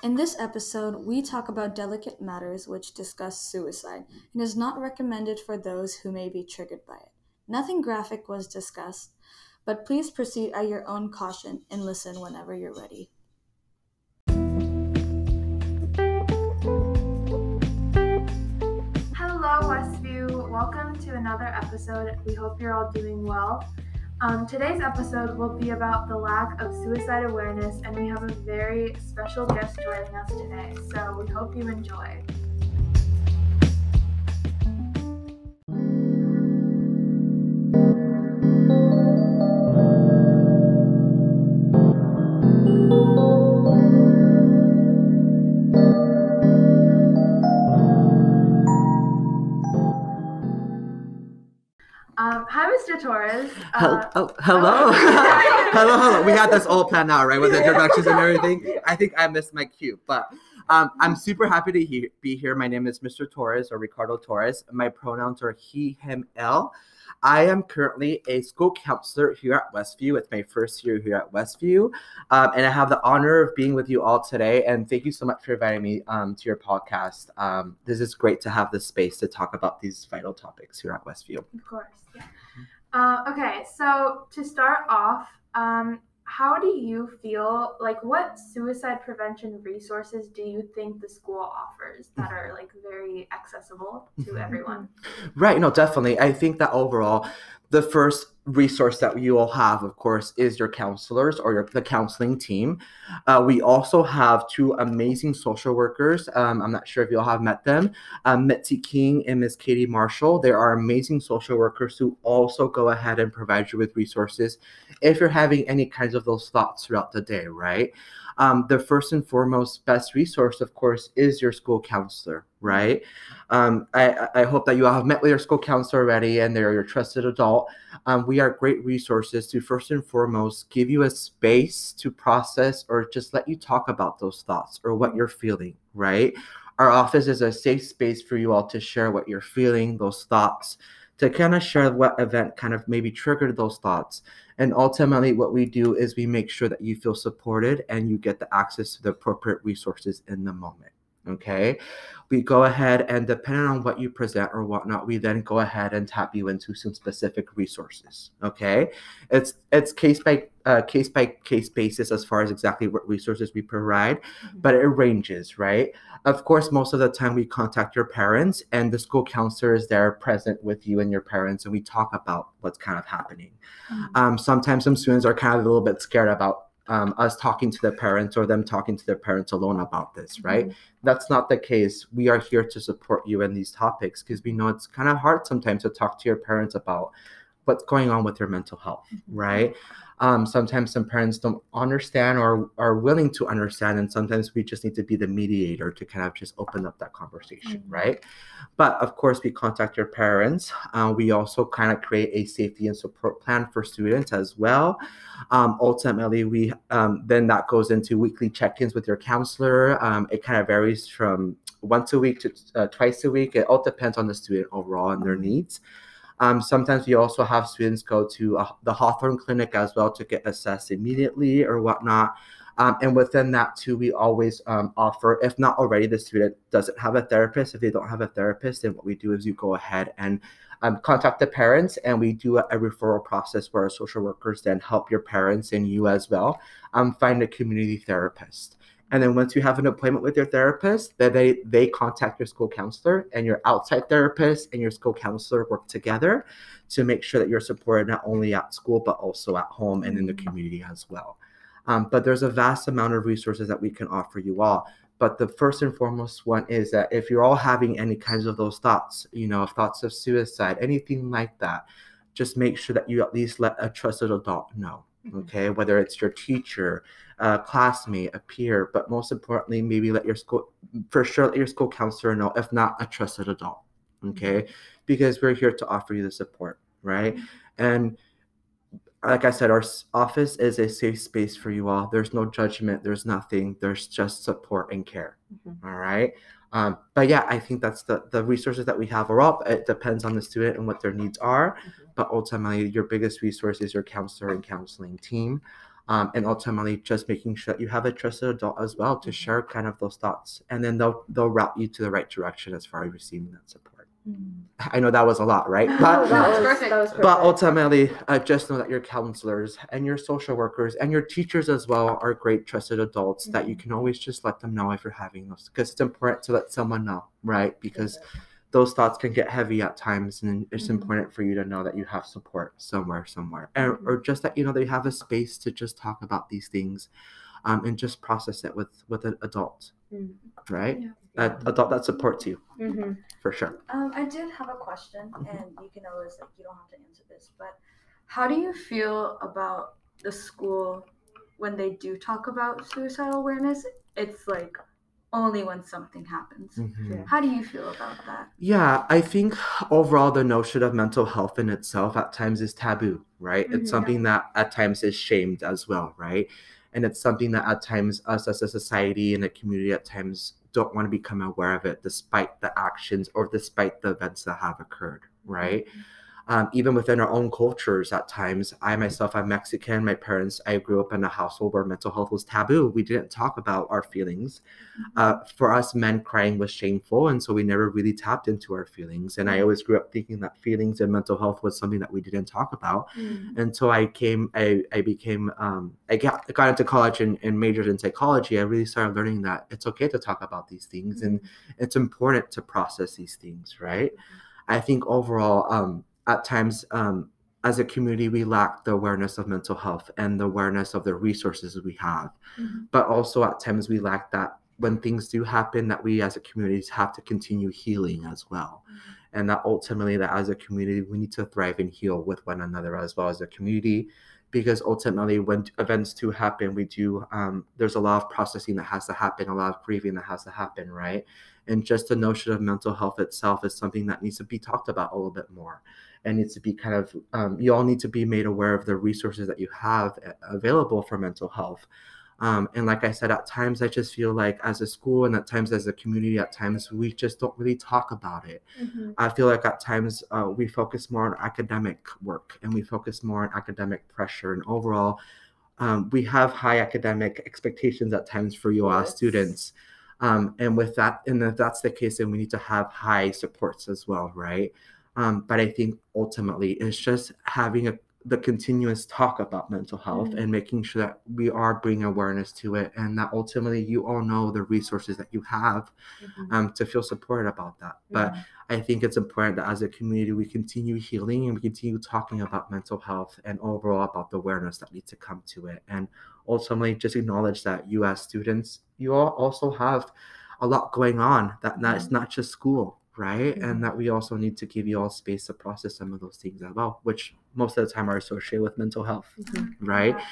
In this episode, we talk about delicate matters which discuss suicide and is not recommended for those who may be triggered by it. Nothing graphic was discussed, but please proceed at your own caution and listen whenever you're ready. Hello, Westview. Welcome to another episode. We hope you're all doing well. Um, today's episode will be about the lack of suicide awareness, and we have a very special guest joining us today. So we hope you enjoy. Mr. Torres. Uh, oh, hello. hello, hello. We had this all planned out, right? With introductions and everything. I think I missed my cue, but um, I'm super happy to he- be here. My name is Mr. Torres or Ricardo Torres. My pronouns are he, him, l. I am currently a school counselor here at Westview. It's my first year here at Westview. Um, and I have the honor of being with you all today. And thank you so much for inviting me um, to your podcast. Um, this is great to have this space to talk about these vital topics here at Westview. Of course. Yeah. Uh, okay, so to start off, um, how do you feel like what suicide prevention resources do you think the school offers that are like very accessible to Mhm. everyone? Right. No, definitely. I think that overall, the first resource that you all have, of course, is your counselors or your the counseling team. Uh, we also have two amazing social workers. Um, I'm not sure if you all have met them, um, Mitzi King and Miss Katie Marshall. They are amazing social workers who also go ahead and provide you with resources if you're having any kinds of those thoughts throughout the day. Right. Um, the first and foremost best resource, of course, is your school counselor. Right. Um, I, I hope that you all have met with your school counselor already and they're your trusted adult. Um, we are great resources to first and foremost give you a space to process or just let you talk about those thoughts or what you're feeling, right? Our office is a safe space for you all to share what you're feeling, those thoughts, to kind of share what event kind of maybe triggered those thoughts. And ultimately, what we do is we make sure that you feel supported and you get the access to the appropriate resources in the moment. Okay. We go ahead and depending on what you present or whatnot, we then go ahead and tap you into some specific resources. Okay. It's it's case by uh, case by case basis as far as exactly what resources we provide, but it ranges, right? Of course, most of the time we contact your parents and the school counselor is there present with you and your parents, and we talk about what's kind of happening. Um, sometimes some students are kind of a little bit scared about um, us talking to their parents or them talking to their parents alone about this, right? That's not the case. We are here to support you in these topics because we know it's kind of hard sometimes to talk to your parents about what's going on with your mental health, right? Um, sometimes some parents don't understand or are willing to understand, and sometimes we just need to be the mediator to kind of just open up that conversation, Mhm. right? But of course, we contact your parents. Uh, we also kind of create a safety and support plan for students as well. Um, ultimately, we um, then that goes into weekly check-ins with your counselor. Um, it kind of varies from once a week to uh, twice a week. It all depends on the student overall and their needs. Um, sometimes we also have students go to uh, the Hawthorne Clinic as well to get assessed immediately or whatnot. Um, and within that too, we always um, offer, if not already, the student doesn't have a therapist. If they don't have a therapist, then what we do is you go ahead and um, contact the parents, and we do a, a referral process where our social workers then help your parents and you as well um, find a community therapist. And then once you have an appointment with your therapist, then they they contact your school counselor, and your outside therapist and your school counselor work together to make sure that you're supported not only at school but also at home and in the community as well. Um, but there's a vast amount of resources that we can offer you all. But the first and foremost one is that if you're all having any kinds of those thoughts, you know, thoughts of suicide, anything like that, just make sure that you at least let a trusted adult know. Mhm. Okay, whether it's your teacher, a classmate, a peer, but most importantly, maybe let your school, for sure, let your school counselor know, if not a trusted adult. Okay, because we're here to offer you the support, right? And like I said, our office is a safe space for you all. There's no judgment. There's nothing. There's just support and care. Mhm. All right. Um, but yeah, I think that's the the resources that we have are up. It depends on the student and what their needs are. Mhm. But ultimately, your biggest resource is your counselor and counseling team. um, and ultimately just making sure that you have a trusted adult as well to share kind of those thoughts and then they'll they'll route you to the right direction as far as receiving that support i know that was a lot right? Oh, but that was. That was but ultimately uh, just know that your counselors and your social workers and your teachers as well are great trusted adults that you can always just let them know if you're having those because it's important to let someone know right? Because those thoughts can get heavy at times and it's Mhm. important for you to know that you have support somewhere somewhere. And, or just that you know that you have a space to just talk about these things um, and just process it with with an adult Mm. right Yeah. an adult that supports you Mm-hmm. for sure Um, I did have a question, Mhm. and you can always like you don't have to answer this, but how do you feel about the school when they do talk about suicidal awareness? It's like only when something happens. Mhm. How do you feel about that? Yeah, I think overall the notion of mental health in itself at times is taboo, right? Mhm. It's something that at times is shamed as well, right? And it's something that at times us as a society and a community at times don't want to become aware of it despite the actions or despite the events that have occurred, right? Mm-hmm. Um, even within our own cultures at times i myself i'm mexican my parents i grew up in a household where mental health was taboo. We didn't talk about our feelings. Uh, for us men crying was shameful and so we never really tapped into our feelings and i always grew up thinking that feelings and mental health was something that we didn't talk about until i came i, I became um, i got, got into college and, and majored in psychology. I really started learning that it's okay to talk about these things and it's important to process these things right? I think overall um, at times um, as a community we lack the awareness of mental health and the awareness of the resources we have. Mhm. but also at times we lack that when things do happen that we as a community have to continue healing as well. And that ultimately that as a community we need to thrive and heal with one another as well as a community. Because ultimately when events do happen we do um, there's a lot of processing that has to happen a lot of grieving that has to happen right? And just the notion of mental health itself is something that needs to be talked about a little bit more and needs to be kind of um, you all need to be made aware of the resources that you have available for mental health. Um, and like i said at times i just feel like as a school and at times as a community at times we just don't really talk about it. Mm-hmm. I feel like at times uh, we focus more on academic work and we focus more on academic pressure. And overall um, we have high academic expectations at times for you as Yes. students. Um, and with that and if that's the case then we need to have high supports as well right um, but i think ultimately it's just having a, the continuous talk about mental health Mhm. and making sure that we are bringing awareness to it and that ultimately you all know the resources that you have Mm-hmm. um, to feel supported about that but I think it's important that as a community we continue healing and we continue talking about mental health and overall about the awareness that needs to come to it. And ultimately just acknowledge that you as students, you all also have a lot going on. That that it's not just school, right? Mhm. And that we also need to give you all space to process some of those things as well, which most of the time are associated with mental health, Mm-hmm. right? Yeah.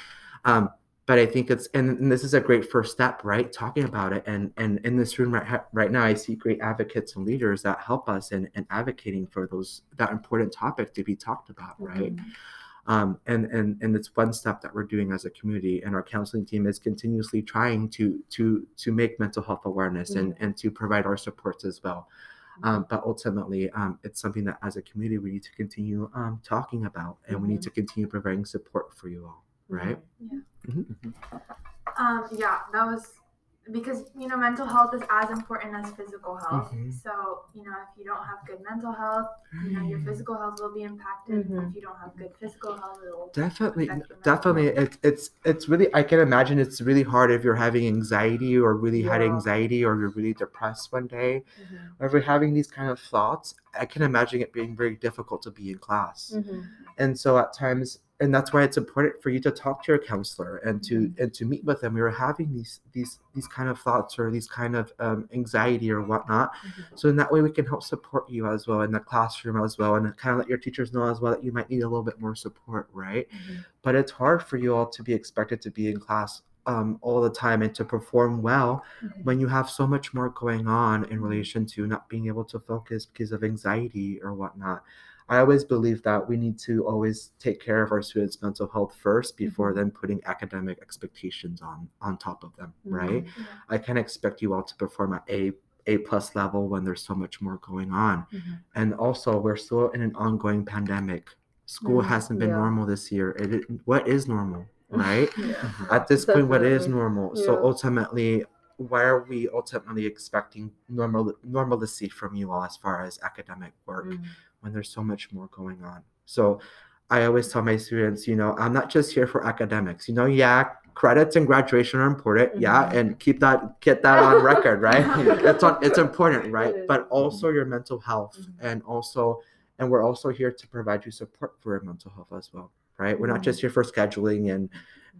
um but i think it's and, and this is a great first step right talking about it and and in this room right, right now i see great advocates and leaders that help us in, in advocating for those that important topic to be talked about right um, and and and it's one step that we're doing as a community and our counseling team is continuously trying to to to make mental health awareness and and to provide our supports as well um, but ultimately um, it's something that as a community we need to continue um, talking about and we need to continue providing support for you all right? Mhm, mhm. Um, yeah, that was because you know mental health is as important as physical health. Mhm. So you know if you don't have good mental health, you know your physical health will be impacted. Mhm. If you don't have good physical health, it will definitely affect your mental definitely health. it's it's it's really i can imagine it's really hard if you're having anxiety or really had anxiety or you're really depressed one day Mm-hmm. or if you're having these kind of thoughts i can imagine it being very difficult to be in class Mm-hmm. and so at times and that's why it's important for you to talk to your counselor and to Mm-hmm. and to meet with them you're having these these these kind of thoughts or these kind of um, anxiety or whatnot so in that way we can help support you as well in the classroom as well and kind of let your teachers know as well that you might need a little bit more support right Mm-hmm. but it's hard for you all to be expected to be in class um, all the time and to perform well when you have so much more going on in relation to not being able to focus because of anxiety or whatnot. I always believe that we need to always take care of our students' mental health first before then putting academic expectations on on top of them, right? Yeah. I can't expect you all to perform at a a plus level when there's so much more going on. Mhm. And also, we're still in an ongoing pandemic. School Mm, hasn't been yeah. normal this year. It, what is normal? right? Yeah. At this point, what is Definitely. normal? So ultimately, why are we ultimately expecting normal normalcy from you all as far as academic work Mhm. When there's so much more going on? So I always tell my students, you know, I'm not just here for academics. You know, yeah, credits and graduation are important, yeah, Mhm. and keep that get that on record, right? it's on it's important, right? It. But also your mental health Mhm. and also and we're also here to provide you support for your mental health as well, right? We're not just here for scheduling and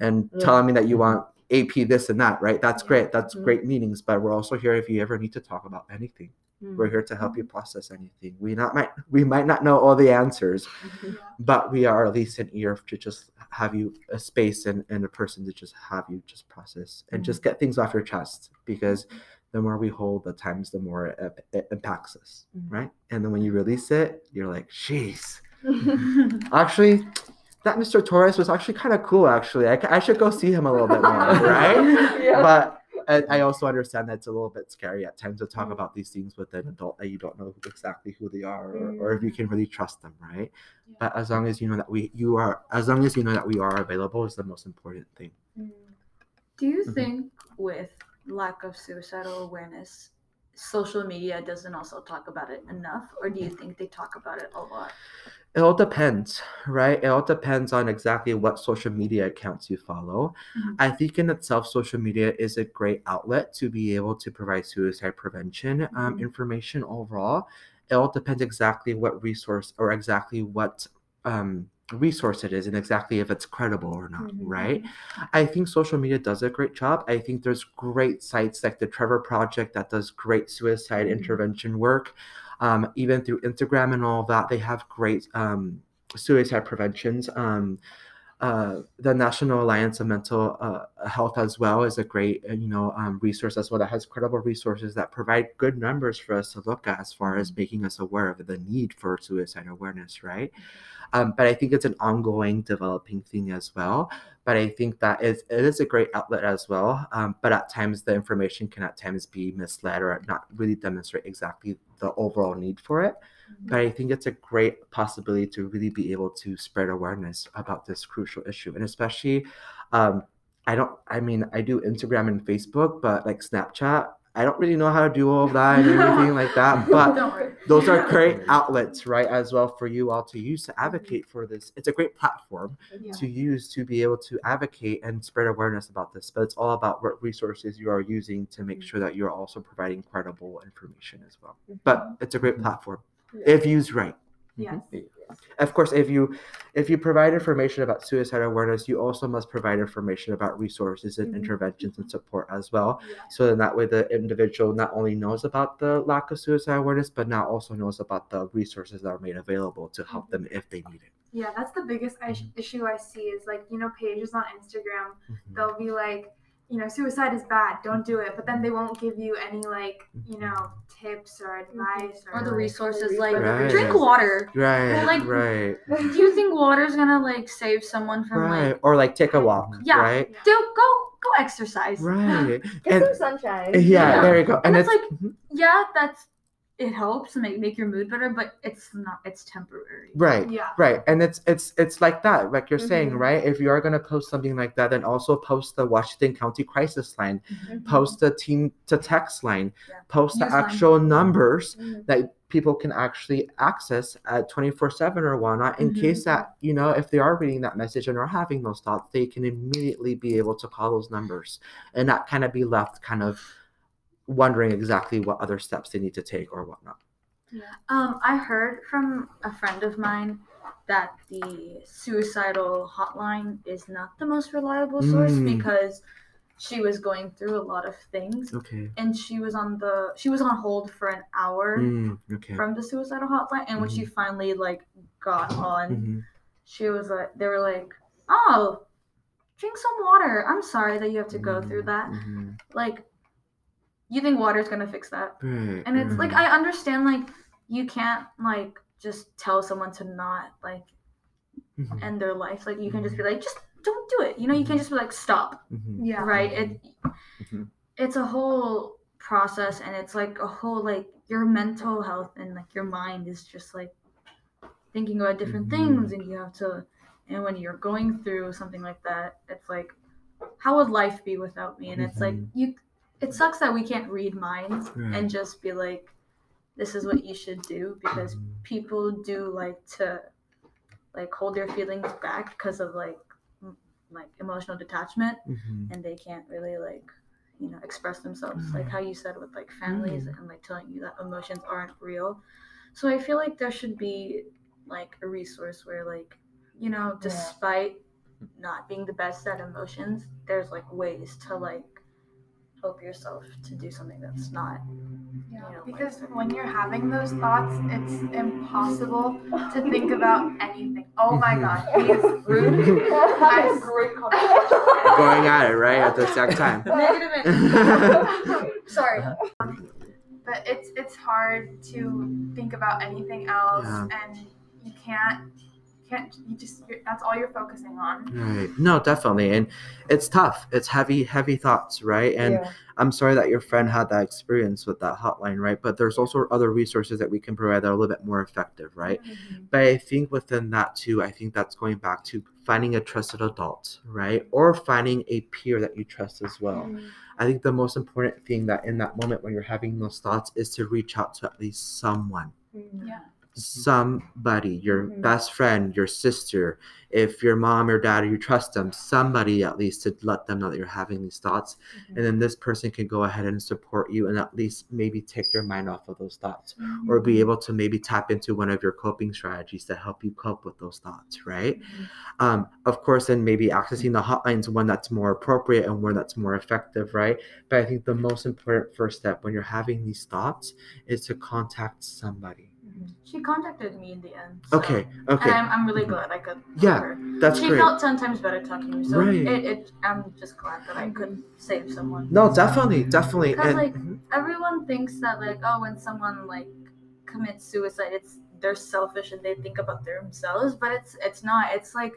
and Yeah. telling me that you want AP this and that, right? That's great. That's Mhm. great meetings, but we're also here if you ever need to talk about anything. Mhm. We're here to help you process anything. We not might we might not know all the answers, Mhm. but we are at least an ear to just have you a space and, and a person to just have you just process and just get things off your chest because the more we hold the times the more it, it impacts us Mhm. right and then when you release it you're like jeez actually that mr torres was actually kind of cool actually I, I should go see him a little bit more right Yeah. but I, I also understand that it's a little bit scary at times to talk Mm. about these things with an adult that you don't know exactly who they are or, or if you can really trust them, right? Yeah. But as long as you know that we you are as long as you know that we are available is the most important thing. Do you Mhm. think with lack of suicidal awareness, social media doesn't also talk about it enough, or do you think they talk about it a lot? It all depends, right? It all depends on exactly what social media accounts you follow. Mhm. I think in itself, social media is a great outlet to be able to provide suicide prevention um, Mhm. information overall. It all depends exactly what resource or exactly what um, resource it is and exactly if it's credible or not, Mhm. right? I think social media does a great job. I think there's great sites like the Trevor Project that does great suicide Mhm. intervention work. Um, even through Instagram and all that, they have great um, suicide preventions. Um, uh, the National Alliance of Mental uh, Health as well is a great uh, you know um, resource as well that has credible resources that provide good numbers for us to look at as far as making us aware of the need for suicide awareness, right? Um, but I think it's an ongoing developing thing as well. But I think that is it is a great outlet as well. Um, but at times the information can at times be misled or not really demonstrate exactly the overall need for it. But I think it's a great possibility to really be able to spread awareness about this crucial issue, and especially, um, I don't. I mean, I do Instagram and Facebook, but like Snapchat, I don't really know how to do all of that and everything like that. But those are great outlets, right, as well for you all to use to advocate for this. It's a great platform Yeah. to use to be able to advocate and spread awareness about this. But it's all about what resources you are using to make mm-hmm. sure that you're also providing credible information as well. Mm-hmm. But it's a great mm-hmm. platform Yeah. if used right. Yes. Of course, if you if you provide information about suicide awareness, you also must provide information about resources and Mhm. interventions and support as well. Yeah. So then that way the individual not only knows about the lack of suicide awareness, but now also knows about the resources that are made available to help them if they need it. Yeah, that's the biggest is- issue I see is like, you know, pages on Instagram, Mhm. they'll be like, you know, suicide is bad, don't do it. But then they won't give you any like, you mm-hmm. know, tips or mm-hmm. advice or, Or the Right. resources like Right. drink water. Right, Like- right, Do you think water's gonna like save someone from right. like Or like take a walk, Yeah. right, Yeah. do go go exercise? right. Get And some sunshine. yeah, Yeah. there you go. And And it's it's like mm-hmm. yeah, that's it helps to make make your mood better, but it's not it's temporary. right. Yeah. Right, and it's it's it's like that, like you're saying, Mhm. right? If you are gonna post something like that, then also post the Washington County crisis line, Mhm. post the team to text line, Yeah. post the News line. actual numbers Mhm. that people can actually access at 24-7 or whatnot in Mhm. case that you know if they are reading that message and are having those thoughts they can immediately be able to call those numbers and not kind of be left kind of wondering exactly what other steps they need to take or whatnot Yeah. Um, I heard from a friend of mine that the suicidal hotline is not the most reliable source Mm. because she was going through a lot of things okay and she was on the she was on hold for an hour Mm, okay from the suicidal hotline and when she finally like got on Mhm. she was like they were like oh drink some water i'm sorry that you have to go through that Mhm. like you think water's gonna fix that Right, and it's like i understand like you can't like just tell someone to not like Mhm. end their life like you can just be like just don't do it you know you can't just be like stop Mhm. Yeah. right it Mhm. it's a whole process and it's like a whole like your mental health and like your mind is just like thinking about different Mhm. things and you have to and when you're going through something like that, it's like, how would life be without me? And it's like you. It sucks that we can't read minds Right. and just be like, this is what you should do because Mhm. people do like to like hold their feelings back because of like m- like emotional detachment Mhm. and they can't really like you know express themselves like how you said with like families and like telling you that emotions aren't real so i feel like there should be like a resource where like you know despite not being the best at emotions there's like ways to like help yourself to do something that's not Yeah, you know, because like- when you're having those thoughts, it's impossible to think about anything. Oh my Mhm. god, he is rude. That's great Going at it right at the exact time. negative and- sorry But it's it's hard to think about anything else, Yeah. and you can't can't you just you're, that's all you're focusing on. Right. No, definitely. And it's tough. It's heavy, heavy thoughts, right? And I'm sorry that your friend had that experience with that hotline, right? But there's also other resources that we can provide that are a little bit more effective, right? Mm-hmm. But I think within that too, I think that's going back to finding a trusted adult, right? Or finding a peer that you trust as well. Mm-hmm. I think the most important thing that in that moment when you're having those thoughts is to reach out to at least someone. Mm-hmm. Yeah. Mm-hmm. Somebody, your Mhm. best friend, your sister, if your mom or dad or you trust them, somebody at least to let them know that you're having these thoughts. And mm-hmm. then this person can go ahead and support you and at least maybe take your mind off of those thoughts or be mm-hmm. able to maybe tap into one of your coping strategies to help you cope with those thoughts, right? Um, of course, and maybe accessing the hotlines one that's more appropriate and one that's more effective, right? But I think the most important first step when you're having these thoughts is to contact somebody. She contacted me in the end so- Okay, and okay, I'm, I'm really glad i could Yeah, her. that's she great. She felt 10 times better talking to me so Right. it, it i'm just glad that i could save someone No, definitely, definitely. Because, And like, Mhm. everyone thinks that like oh when someone like commits suicide it's they're selfish and they think about themselves but it's it's not it's like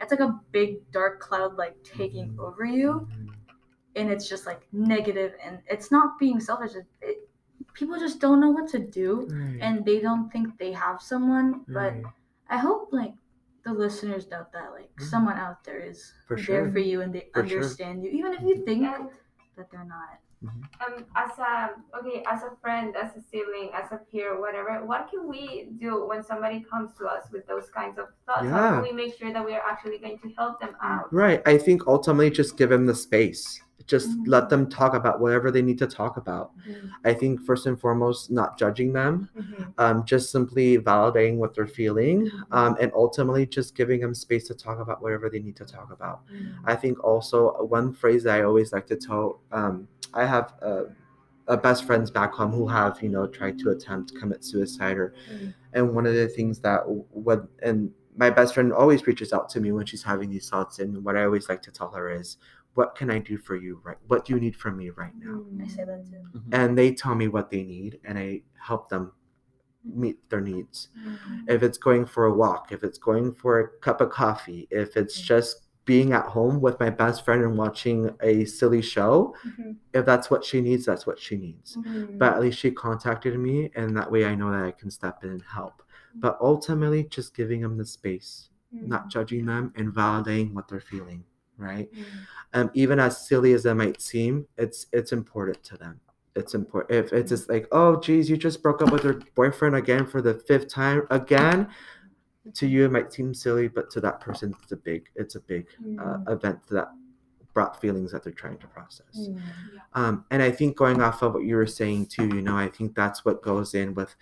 it's like a big dark cloud like taking Mhm. over you and it's just like negative and it's not being selfish it, it, people just don't know what to do Right, and they don't think they have someone but right. i hope like the listeners know that like Mhm. someone out there is For there sure. for you and they For sure. understand you even if you think that they're not um, as a okay, as a friend, as a sibling, as a peer, whatever, what can we do when somebody comes to us with those kinds of thoughts? How can we make sure that we are actually going to help them out? Right. I think ultimately just give them the space. Just Mhm. let them talk about whatever they need to talk about. I think first and foremost, not judging them, um, just simply validating what they're feeling, um, and ultimately just giving them space to talk about whatever they need to talk about. I think also uh, one phrase that I always like to tell. Um, I have uh, a best friends back home who have you know tried to attempt commit suicide, or, Mm. and one of the things that what and my best friend always reaches out to me when she's having these thoughts, and what I always like to tell her is, "What can I do for you? Right? What do you need from me right now?" Mm. i say that too mm-hmm. And they tell me what they need, and I help them mm. meet their needs mm-hmm. if it's going for a walk, if it's going for a cup of coffee, if it's mm. just being at home with my best friend and watching a silly show, mm-hmm. if that's what she needs, that's what she needs. Mm-hmm. But at least she contacted me, and that way I know that I can step in and help. But ultimately, just giving them the space, not mm-hmm. judging them, and validating what they're feeling. Right. Um, even as silly as that might seem, it's it's important to them. It's important. If it's just like, oh, geez, you just broke up with your boyfriend again for the fifth time again, to you it might seem silly, but to that person, it's a big, it's a big uh, event that brought feelings that they're trying to process. Um, and I think going off of what you were saying too, you know, I think that's what goes in with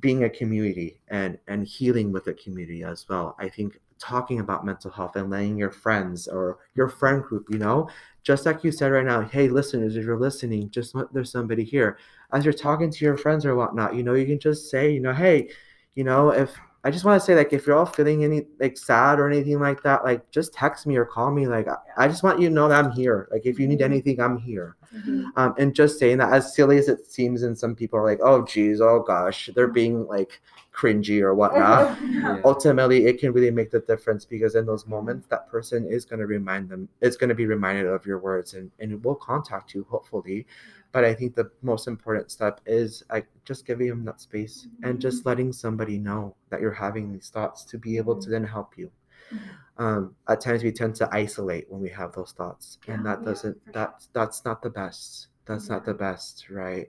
being a community and and healing with a community as well. I think talking about mental health and letting your friends or your friend group, you know, just like you said right now, hey listeners, if you're listening, just let there's somebody here. As you're talking to your friends or whatnot, you know, you can just say, you know, hey, you know, if I just want to say, like, if you're all feeling any like sad or anything like that, like, just text me or call me. Like, I, I just want you to know that I'm here. Like, if you need mm-hmm. anything, I'm here. Mm-hmm. Um, and just saying that, as silly as it seems, and some people are like, oh, geez, oh gosh, they're mm-hmm. being like cringy or whatnot. Ultimately, it can really make the difference because in those moments, that person is going to remind them, it's going to be reminded of your words and, and will contact you, hopefully. But I think the most important step is like just giving them that space and just mm-hmm. letting somebody know that you're having these thoughts to be able to mm-hmm. then help you. Mm-hmm. um, at times we tend to isolate when we have those thoughts and that doesn't sure. that's that's not the best. That's not the best right?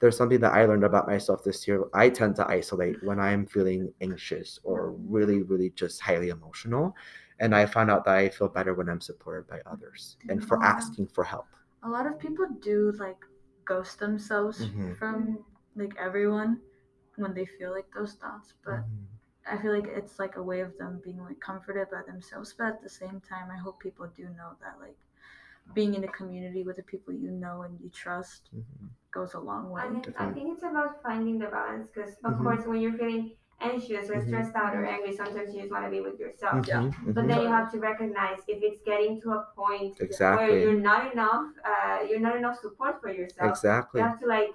There's something that i learned about myself this year. I tend to isolate when i'm feeling anxious or really really just highly emotional and i found out that i feel better when i'm supported by others and for asking for help. A lot of people do like ghost themselves Mhm. from like everyone when they feel like those thoughts, but Mhm. I feel like it's like a way of them being like comforted by themselves. But at the same time, I hope people do know that like being in a community with the people you know and you trust Mhm. goes a long way. I think, I think it's about finding the balance because, of Mhm. course, when you're feeling anxious or Mhm. stressed out or angry, sometimes you just want to be with yourself. Yeah. Mhm. But then you have to recognize if it's getting to a point exactly. where you're not enough, uh, you're not enough support for yourself. exactly You have to like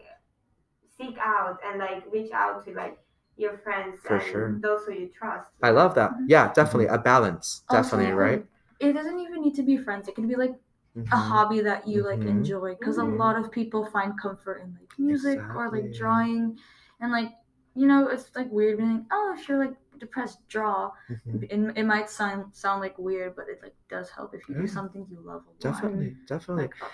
seek out and like reach out to like your friends For and sure. those who you trust. i love that yeah definitely a balance Also, definitely right It doesn't even need to be friends. It can be like a Mhm. hobby that you like Mhm. enjoy because Mhm. a lot of people find comfort in like music or like drawing and like you know it's like weird being oh if you're like depressed draw. Mhm. it, it might sound sound like weird but it like does help if you do something you love a lot. Definitely mm-hmm. definitely. Like, uh,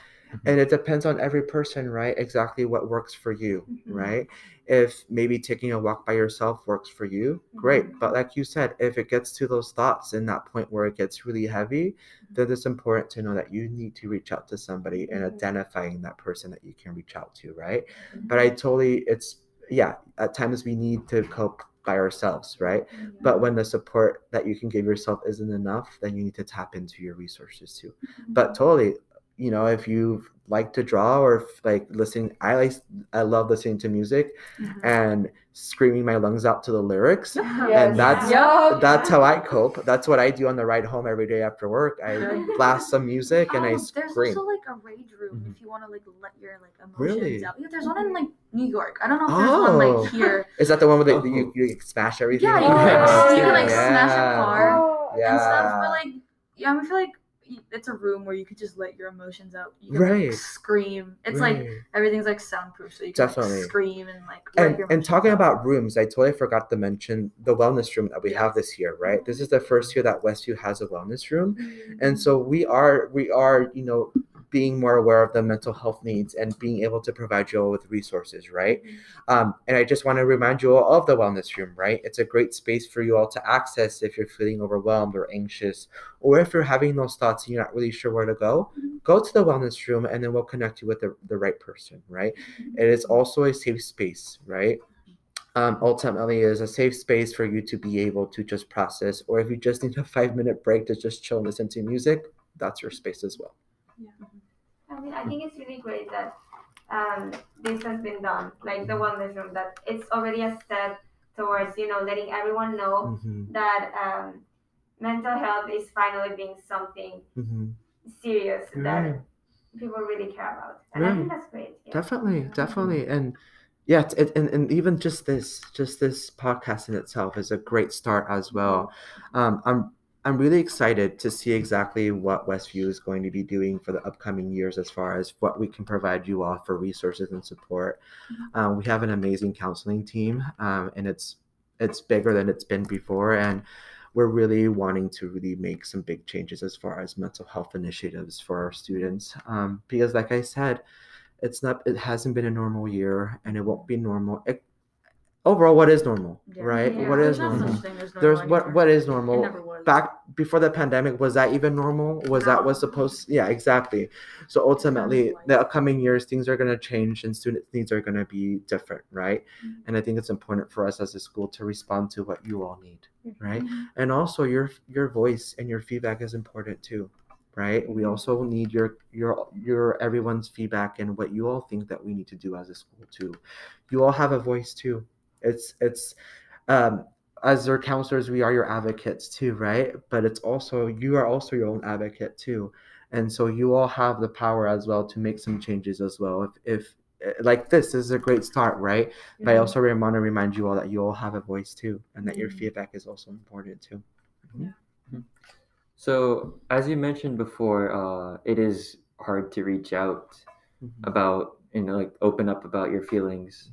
and it mm-hmm. depends on every person right? Exactly what works for you Mhm. right? If maybe taking a walk by yourself works for you great. Mm-hmm. But like you said if it gets to those thoughts in that point where it gets really heavy then it's important to know that you need to reach out to somebody and identifying that person that you can reach out to right? But i totally it's yeah at times we need to cope by ourselves right? Mm-hmm. But when the support that you can give yourself isn't enough then you need to tap into your resources too. But mm-hmm. totally you know if you like to draw or if, like listening i like i love listening to music Mhm. and screaming my lungs out to the lyrics Yes. and that's Yeah. that's how i cope that's what i do on the ride home every day after work i blast some music and i scream there's also like a rage room Mhm. if you want to like let your like emotions Really? out. Yeah, there's one in like New York. I don't know if there's one Oh. like here. is that the one where Oh. they, you, you smash everything Yeah, you Oh, can like, yeah. you can like smash a car Oh, and stuff. But like, yeah, I feel like y- it's a room where you could just let your emotions out. You can Right. like scream. It's like everything's like soundproof, so you can Definitely. like scream and like. and and talking out. about rooms, I totally forgot to mention the wellness room that we have this year. Right, this is the first year that Westview has a wellness room, mm-hmm. and so we are we are you know being more aware of the mental health needs and being able to provide you all with resources. Right, um, and I just want to remind you all of the wellness room. Right, it's a great space for you all to access if you're feeling overwhelmed or anxious, or if you're having those thoughts and you're not really sure where to go. Go to the wellness room, and then we'll connect you with the, the right person. Right. It is also a safe space, right? Um, ultimately, is a safe space for you to be able to just process, or if you just need a five minute break to just chill and listen to music, that's your space as well. I mean, I think it's really great that um, this has been done, like the wellness room, that it's already a step towards, you know, letting everyone know Mm-hmm, that um, mental health is finally being something mm-hmm. serious Right. that people really care about. And I think that's great. Yeah. Definitely, definitely, and yeah, it, and and even just this, just this podcast in itself is a great start as well. Um, I'm I'm really excited to see exactly what Westview is going to be doing for the upcoming years as far as what we can provide you all for resources and support. Um, we have an amazing counseling team, um, and it's it's bigger than it's been before, and we're really wanting to really make some big changes as far as mental health initiatives for our students. Um, because, like I said, it's not it hasn't been a normal year, and it won't be normal. It, overall, what is normal, Yeah. right? Yeah. What There's is no normal? such thing as There's what what is normal? back before the pandemic was that even normal was that was No. supposed yeah exactly so ultimately the upcoming years things are going to change and students needs are going to be different right Mhm. and i think it's important for us as a school to respond to what you all need right Mhm. and also your your voice and your feedback is important too right we also need your your your everyone's feedback and what you all think that we need to do as a school too you all have a voice too it's it's um as your counselors we are your advocates too right? But it's also you are also your own advocate too. And so you all have the power as well to make some changes as well. If if eh, like this, this is a great start right? But i also want to remind you all that you all have a voice too and that your Mhm. feedback is also important too. So, as you mentioned before, uh, it is hard to reach out about, you know, like open up about your feelings.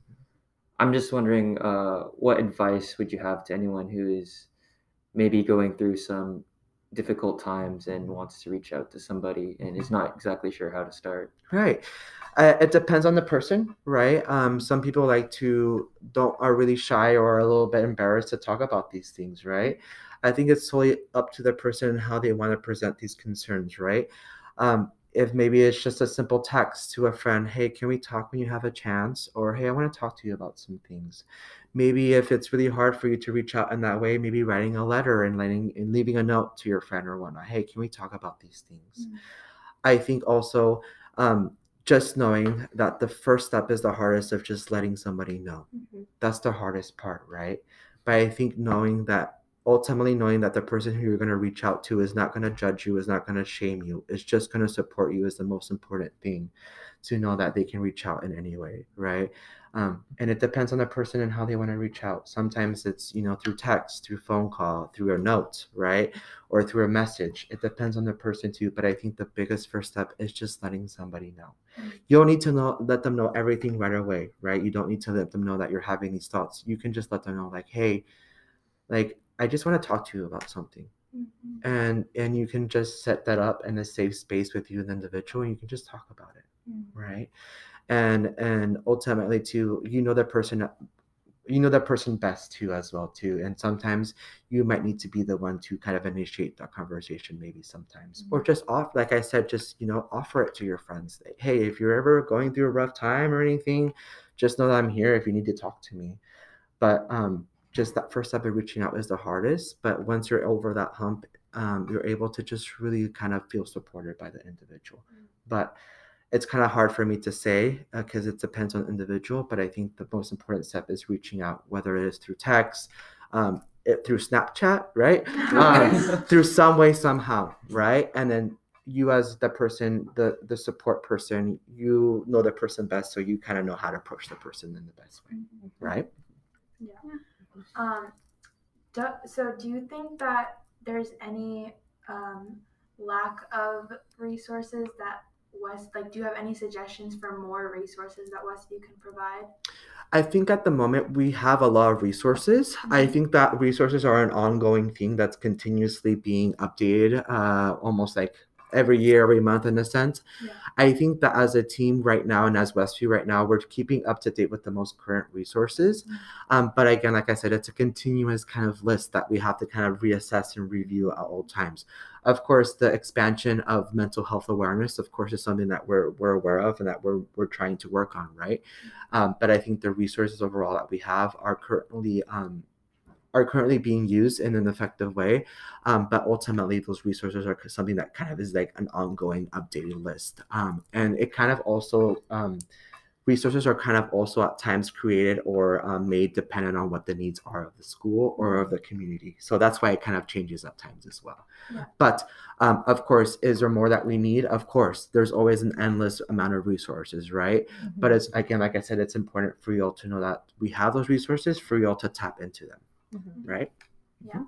I'm just wondering, uh, what advice would you have to anyone who is maybe going through some difficult times and wants to reach out to somebody and is not exactly sure how to start. Right. Uh, it depends on the person, right? Um, some people like to don't are really shy or a little bit embarrassed to talk about these things, right? I think it's totally up to the person how they want to present these concerns, right? Um, if maybe it's just a simple text to a friend, hey, can we talk when you have a chance? Or hey, I want to talk to you about some things. Maybe if it's really hard for you to reach out in that way, maybe writing a letter and letting and leaving a note to your friend or whatnot. Hey, can we talk about these things? Mm. I think also um, just knowing that the first step is the hardest of just letting somebody know. Mhm. That's the hardest part, right? But I think knowing that ultimately knowing that the person who you're going to reach out to is not going to judge you, is not going to shame you, is just going to support you is the most important thing to know that they can reach out in any way, right? Um, and it depends on the person and how they want to reach out. Sometimes it's, you know, through text, through phone call, through a note, right? Or through a message. It depends on the person too. But I think the biggest first step is just letting somebody know. You don't need to know let them know everything right away, right? You don't need to let them know that you're having these thoughts. You can just let them know, like, hey, like I just want to talk to you about something. Mhm. And and you can just set that up in a safe space with you and the individual and you can just talk about it Mm. right and and ultimately too you know that person you know that person best too as well too and sometimes you might need to be the one to kind of initiate that conversation maybe sometimes or just off like i said just you know offer it to your friends Like, hey if you're ever going through a rough time or anything just know that i'm here if you need to talk to me but um just that first step of reaching out is the hardest but once you're over that hump um, you're able to just really kind of feel supported by the individual. But it's kind of hard for me to say because it depends on the individual but i think the most important step is reaching out whether it is through text um, it, through snapchat right? Um, through some way somehow right? And then you as the person the the support person you know the person best so you kind of know how to approach the person in the best way right Um, do, so do you think that there's any um, lack of resources that West like? Do you have any suggestions for more resources that Westview can provide? I think at the moment we have a lot of resources. I Mhm. think that resources are an ongoing thing that's continuously being updated, uh, almost like every year, every month in a sense. Yeah. I think that as a team right now and as Westview right now, we're keeping up to date with the most current resources. Mhm. Um, but again, like I said, it's a continuous kind of list that we have to kind of reassess and review at all times. Of course, the expansion of mental health awareness, of course, is something that we're we're aware of and that we're we're trying to work on, right? Um, but I think the resources overall that we have are currently um, are currently being used in an effective way. Um, but ultimately, those resources are something that kind of is like an ongoing updated list. Um, and it kind of also um, resources are kind of also at times created or um, made dependent on what the needs are of the school or of the community. So that's why it kind of changes at times as well. Yeah. But um, of course, is there more that we need? Of course, there's always an endless amount of resources, right? But it's again, like I said, it's important for you all to know that we have those resources for you all to tap into them, right? Yeah.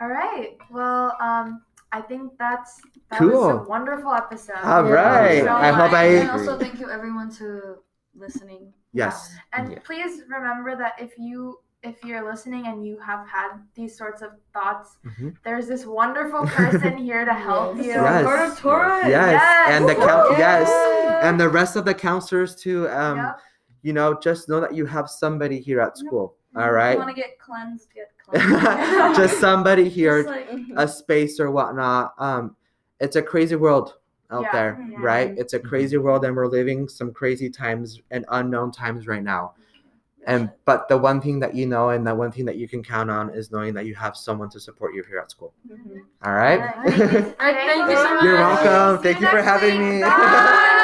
All right. Well, um, I think that's that was Cool. a wonderful episode. All Yeah. right. So I hope much. I. And also thank you everyone to listening. Yes. And Yeah. please remember that if you if you're listening and you have had these sorts of thoughts, Mhm. there's this wonderful person here to help Yes. you. Yes. Lord of Torres. Yes. Yes. And the count. Yes. Yeah. And the rest of the counselors too. Um, Yep. you know, just know that you have somebody here at school. If All mm-hmm. you right. want to get cleansed, get cleansed. just somebody here, Just like- a mm-hmm. space or whatnot. Um, it's a crazy world out Yeah. there, Yeah. right? It's a crazy world, and we're living some crazy times and unknown times right now. And but the one thing that you know, and the one thing that you can count on, is knowing that you have someone to support you here at school. Mhm. All right. All right. All right, thank you so much. You're welcome. See Thank you for having week. me. Bye. Bye.